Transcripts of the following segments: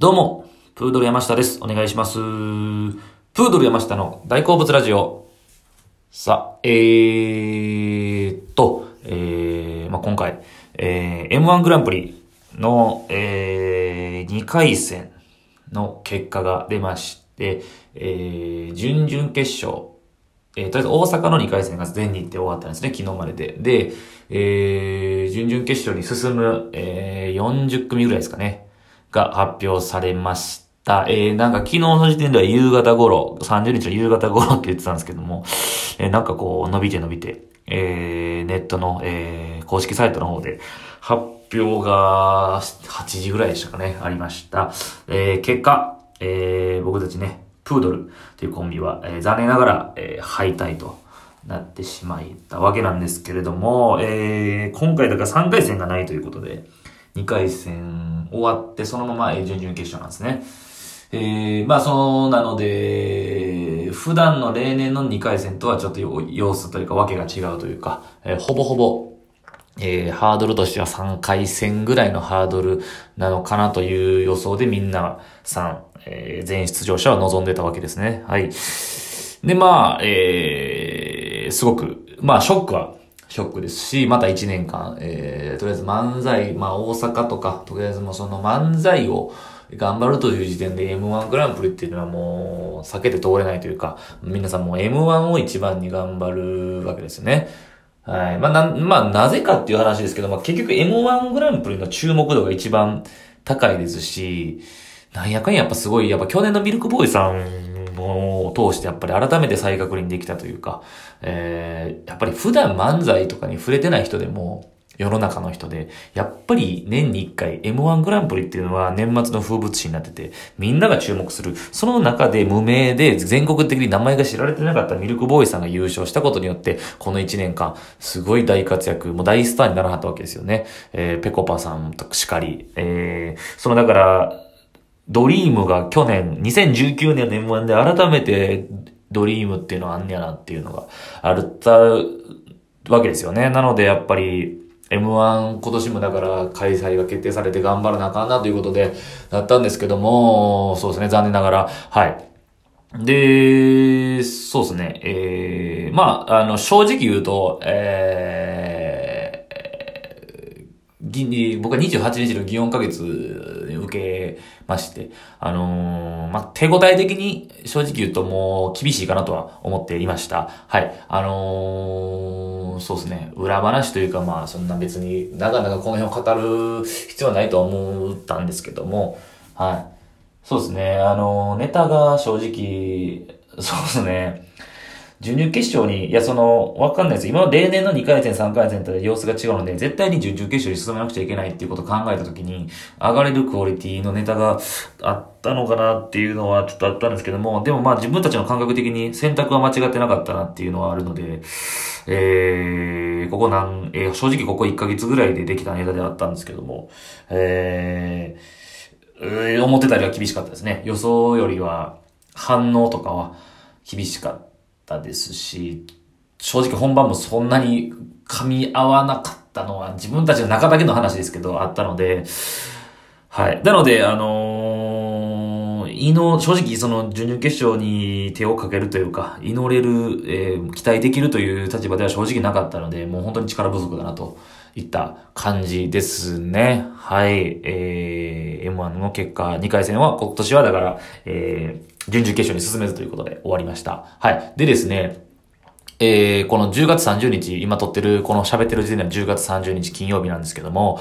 どうも、プードル山下です。お願いします。プードル山下の大好物ラジオ。さあ、えーっと、えー、まあ、今回、えー、M1 グランプリの、えー、2回戦の結果が出まして、えー、準々決勝、えー、とりあえず大阪の2回戦が全日程終わったんですね、昨日までで。で、えー、準々決勝に進む、えー、40組ぐらいですかね、が発表されました。えー、なんか昨日の時点では夕方頃、30日の夕方頃って言ってたんですけども、えー、なんかこう、伸びて伸びて、えー、ネットの、えー、公式サイトの方で、発表が8時ぐらいでしたかね、ありました。えー、結果、えー、僕たちね、プードルというコンビは、えー残念ながら、えー敗退となってしまったわけなんですけれども、えー今回だから3回戦がないということで、2回戦終わってそのまま、えー準々決勝なんですね。えー、まあそうなので、普段の例年の2回戦とはちょっと様子というかわけが違うというか、えーほぼほぼえーハードルとしては3回戦ぐらいのハードルなのかなという予想でみんなさん、えー全出場者は望んでたわけですね。はい。で、まあ、えーすごく、まあ、ショックは、ショックですし、また1年間、えーとりあえず漫才、まあ、大阪とか、とりあえずもうその漫才を頑張るという時点で M1 グランプリっていうのはもう避けて通れないというか、皆さんもう M1 を一番に頑張るわけですよね。はい。まあ、な、まあ、なぜかっていう話ですけど、まあ、結局 M1 グランプリの注目度が一番高いですし、なんやかんややっぱすごい、やっぱ去年のミルクボーイさんを通してやっぱり改めて再確認できたというか、えー、やっぱり普段漫才とかに触れてない人でも、世の中の人で、やっぱり年に一回 M1 グランプリっていうのは年末の風物詩になってて、みんなが注目する。その中で無名で全国的に名前が知られてなかったミルクボーイさんが優勝したことによって、この1年間、すごい大活躍、もう大スターにならはったわけですよね。えー、ペコパさんとしかり、えー、そのだから、ドリームが去年、2019年の M1 で改めてドリームっていうのはあんねやなっていうのがあるったわけですよね。なのでやっぱり M1 今年もだから開催が決定されて頑張らなあかんなということでなったんですけども、そうですね、残念ながら、はい。で、そうですね、えー、まあ、あの、正直言うと、えー、僕は28日の祇園花月けまして、あのーまあ、手応え的に正直言うともう厳しいかなとは思っていました。はい。あのーそうですね。裏話というかまあ、そんな別に長々この辺を語る必要はないとは思ったんですけども、はい。そうですね。あのーネタが正直、そうですね。準々決勝に、いや、その、わかんないです。今の例年の2回戦、3回戦と様子が違うので、絶対に準々決勝に進めなくちゃいけないっていうことを考えたときに、上がれるクオリティのネタがあったのかなっていうのはちょっとあったんですけども、でもまあ自分たちの感覚的に選択は間違ってなかったなっていうのはあるので、えー、ここなん、えー正直ここ1ヶ月ぐらいでできたネタであったんですけども、えー、思ってたよりは厳しかったですね。予想よりは反応とかは厳しかったたですし、正直本番もそんなに噛み合わなかったのは自分たちの中だけの話ですけど、あったので、はい。なので、あのー、祈、正直その準々決勝に手をかけるというか、祈れる、えー期待できるという立場では正直なかったので、もう本当に力不足だなといった感じですね。はい。えー、M1 の結果、2回戦は今年はだから、えー、準々決勝に進めずということで終わりました。はい。でですね、えー、この10月30日、今撮ってる、この喋ってる時点では10月30日金曜日なんですけども、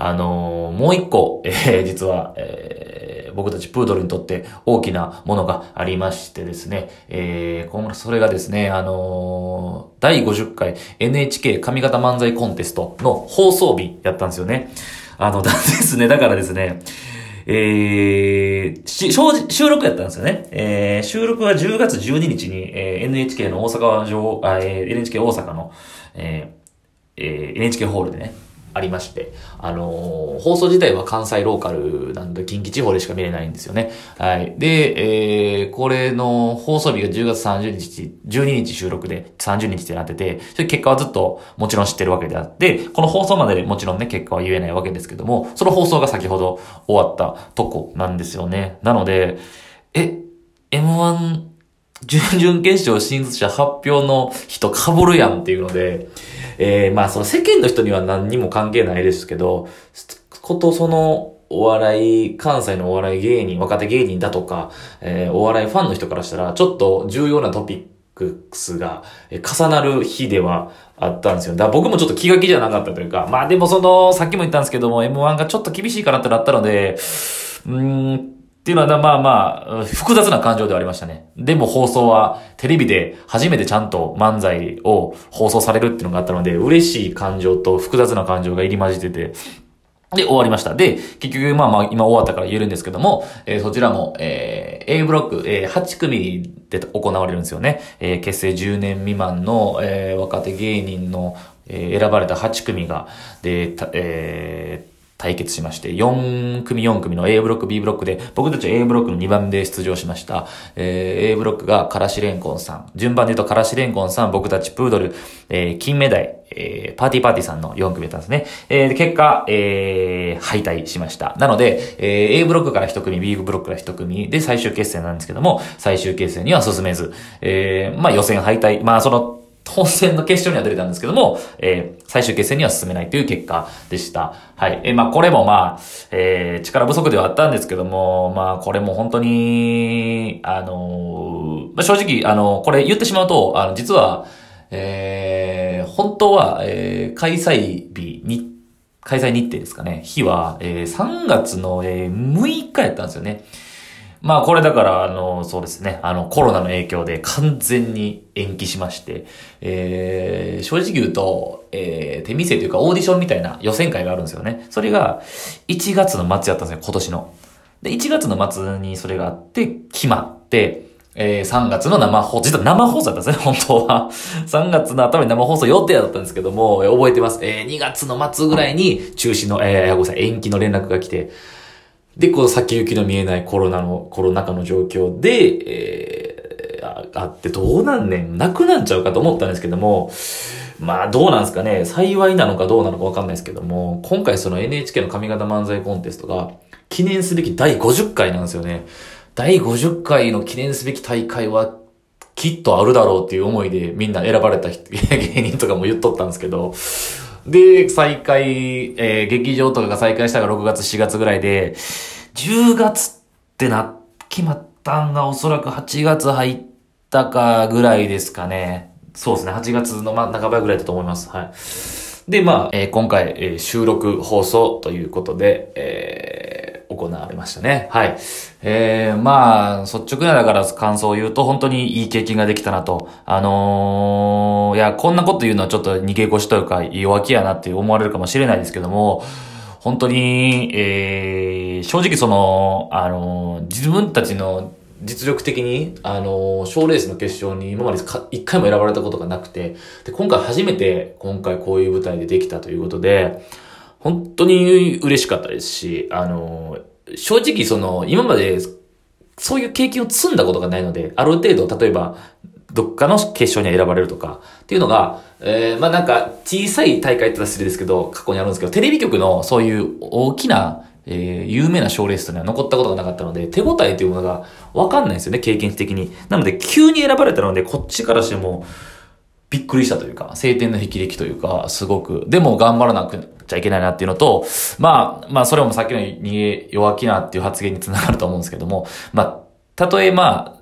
あのーもう一個、えー、実は、えー、僕たちプードルにとって大きなものがありましてですね、えー、それがですね、あのー第50回 NHK 上方漫才コンテストの放送日やったんですよね。あの、だ ですね、だからですね、えー、収録やったんですよね。えー、収録は10月12日に、えー NHK の大阪城、えー NHK 大阪の、えーえー NHK ホールでね、ありまして、あのー、放送自体は関西ローカルなんで、近畿地方でしか見れないんですよね。はい。で、えー、これの放送日が10月30日、12日収録で30日ってなってて、それ結果はずっともちろん知ってるわけであって、この放送まででもちろんね、結果は言えないわけですけども、その放送が先ほど終わったとこなんですよね。なので、え、M1 準々決勝進出者発表の人被るやんっていうので、えー、まあその世間の人には何にも関係ないですけど、ことそのお笑い、関西のお笑い芸人、若手芸人だとか、えー、お笑いファンの人からしたら、ちょっと重要なトピックスが重なる日ではあったんですよ。だから僕もちょっと気が気じゃなかったというか、まあでもその、さっきも言ったんですけども、M1 がちょっと厳しいかなってなったので、うーん、っていうのは、まあまあ、複雑な感情ではありましたね。でも放送は、テレビで初めてちゃんと漫才を放送されるっていうのがあったので、嬉しい感情と複雑な感情が入り混じってて、で、終わりました。で、結局、まあまあ、今終わったから言えるんですけども、えー、そちらも、えー、A ブロック、えー、8組で行われるんですよね。えー、結成10年未満の、えー、若手芸人の、えー、選ばれた8組が、で、えー、対決しまして、4組4組の A ブロック、B ブロックで、僕たちは A ブロックの2番目で出場しました。えー、A ブロックがからしれんこんさん。順番で言うとからしれんこんさん、僕たちプードル、えー、金目鯛、えー、パーティーパーティーさんの4組だったんですね。えー、結果、えー、敗退しました。なので、えー、A ブロックから1組、B ブロックから1組で最終決戦なんですけども、最終決戦には進めず、えー、まあ予選敗退、まあその、本戦の決勝には出れたんですけども、えー、最終決戦には進めないという結果でした。はい。えー、まあ、これもまあ、えー、力不足ではあったんですけども、まあ、これも本当に、あの、まあ、正直、あのこれ言ってしまうと、あの、実は、え、本当は、え、開催日に、開催日程ですかね。日は、え、3月の、え、6日やったんですよね。まあこれだから、あの、そうですね、あのコロナの影響で完全に延期しまして、えー、正直言うと、えー、手見せというかオーディションみたいな予選会があるんですよね。それが1月の末やったんですよ、今年の。で、1月の末にそれがあって、決まって、えー、3月の生放送、実は生放送だったんですね、本当は。3月の頭に生放送予定だったんですけども、覚えてます。えー、2月の末ぐらいに中止の、えー、ごめんなさい、延期の連絡が来て、で、この先行きの見えないコロナの、コロナ禍の状況で、えー、あってどうなんねん、なくなんちゃうかと思ったんですけども、まあどうなんですかね、幸いなのかどうなのかわかんないですけども、今回その NHK の上方漫才コンテストが記念すべき第50回なんですよね。第50回の記念すべき大会はきっとあるだろうっていう思いでみんな選ばれた 芸人とかも言っとったんですけど、で、再開、えー、劇場とかが再開したが6月、7月ぐらいで、10月ってな、決まったんがおそらく8月入ったかぐらいですかね。そうですね、8月の真ん中ぐらいだと思います。はい。で、まあ、えー、今回、えー、収録放送ということで、えー行われましたね。はい。えー、まあ、率直なだから感想を言うと、本当にいい経験ができたなと。あのー、いや、こんなこと言うのはちょっと逃げ腰というか弱気やなって思われるかもしれないですけども、本当に、えー、正直その、あのー、自分たちの実力的に、あの、賞レースの決勝に今まで一回も選ばれたことがなくて、で、今回初めて、今回こういう舞台でできたということで、本当に嬉しかったですし、あの、正直その、今まで、そういう経験を積んだことがないので、ある程度、例えば、どっかの決勝に選ばれるとか、っていうのが、えー、まあなんか、小さい大会って言ったら失礼ですけど、過去にあるんですけど、テレビ局のそういう大きな、えー、有名な賞レースというのは残ったことがなかったので、手応えというものがわかんないんですよね、経験値的に。なので、急に選ばれたので、こっちからしても、びっくりしたというか、晴天の霹靂というか、すごく、でも頑張らなくちゃいけないなっていうのと、まあ、まあ、それもさっきの逃げ弱気なっていう発言につながると思うんですけども、まあ、たとえまあ、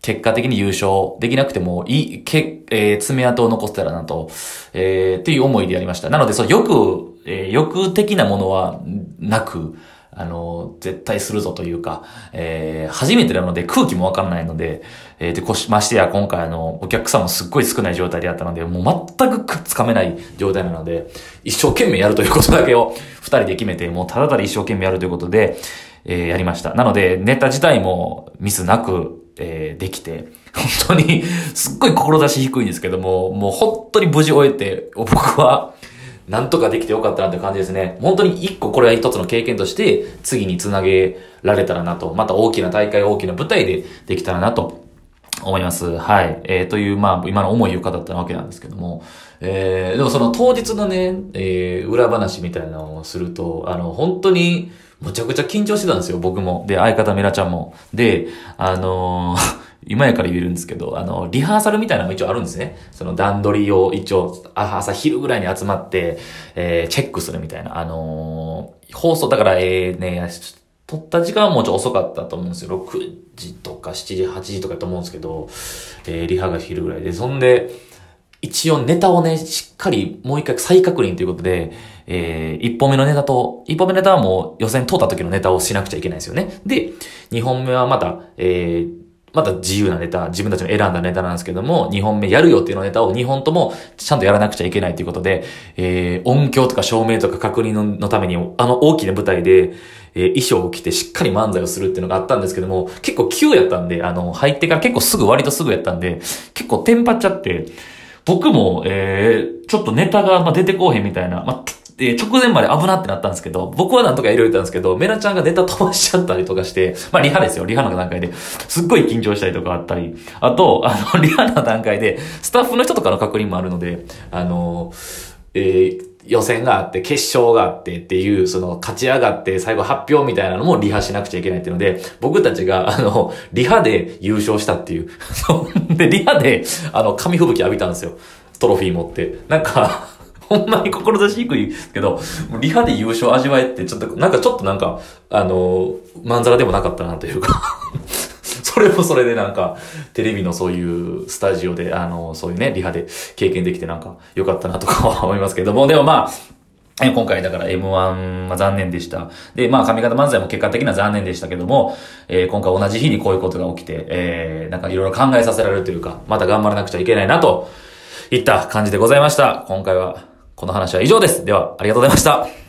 結果的に優勝できなくてもいい、け、えー、爪痕を残せたらなと、えー、っていう思いでやりました。なので、そう、よく、えー、欲的なものはなく、あの、絶対するぞというか、えー、初めてなので空気もわかんないので、えー、で、こし、ましてや今回あの、お客さんもすっごい少ない状態でやったので、もう全くくっつかめない状態なので、一生懸命やるということだけを二人で決めて、もうただただ一生懸命やるということで、えー、やりました。なので、ネタ自体もミスなく、えー、できて、本当に、すっごい志低いんですけども、もう本当に無事終えて、僕は、なんとかできてよかったなって感じですね。本当に一個これは一つの経験として、次につなげられたらなと、また大きな大会、大きな舞台でできたらなと思います。はい。えー、という、まあ、今の思いを語ったわけなんですけども、えー、でもその当日のね、えー、裏話みたいなのをすると、あの、本当に、むちゃくちゃ緊張してたんですよ、僕も。で、相方メラちゃんも。で、あのー今やから言えるんですけど、あの、リハーサルみたいなのも一応あるんですね。その段取りを一応、朝昼ぐらいに集まって、えー、チェックするみたいな。あのー、放送、だから、えー、ね、撮った時間はもうちょっと遅かったと思うんですよ。6時とか7時、8時とかと思うんですけど、えー、リハが昼ぐらいで。そんで、一応ネタをね、しっかりもう一回再確認ということで、えー、一本目のネタと、一本目のネタはもう予選通った時のネタをしなくちゃいけないんですよね。で、二本目はまた、えー、また自由なネタ、自分たちの選んだネタなんですけども、2本目やるよっていうのネタを2本ともちゃんとやらなくちゃいけないということで、えー、音響とか照明とか確認のために、あの大きな舞台で、えー、衣装を着てしっかり漫才をするっていうのがあったんですけども、結構急やったんで、あの、入ってから結構すぐ、割とすぐやったんで、結構テンパっちゃって、僕も、えー、ちょっとネタが、まあ出てこうへんみたいな、まあ、で、直前まで危なってなったんですけど、僕はなんとかいろいろ言ったんですけど、メラちゃんがネタ飛ばしちゃったりとかして、まあリハですよ、リハの段階で。すっごい緊張したりとかあったり、あと、あの、リハの段階で、スタッフの人とかの確認もあるので、あの、えー、予選があって、決勝があってっていう、その、勝ち上がって最後発表みたいなのもリハしなくちゃいけないっていうので、僕たちが、あの、リハで優勝したっていう。で、リハで、あの、紙吹雪浴びたんですよ。トロフィー持って。なんかほんまに志低いですけど、リハで優勝味わえって、ちょっと、なんかちょっとなんか、あの、まんざらでもなかったなというか それもそれでなんか、テレビのそういうスタジオで、あの、そういうね、リハで経験できてなんか、良かったなとかは思いますけども、でもまあ、今回だから M1 は残念でした。で、まあ髪型漫才も結果的には残念でしたけども、えー、今回同じ日にこういうことが起きて、えー、なんかいろいろ考えさせられるというか、また頑張らなくちゃいけないなといった感じでございました。今回はこの話は以上です。では、ありがとうございました。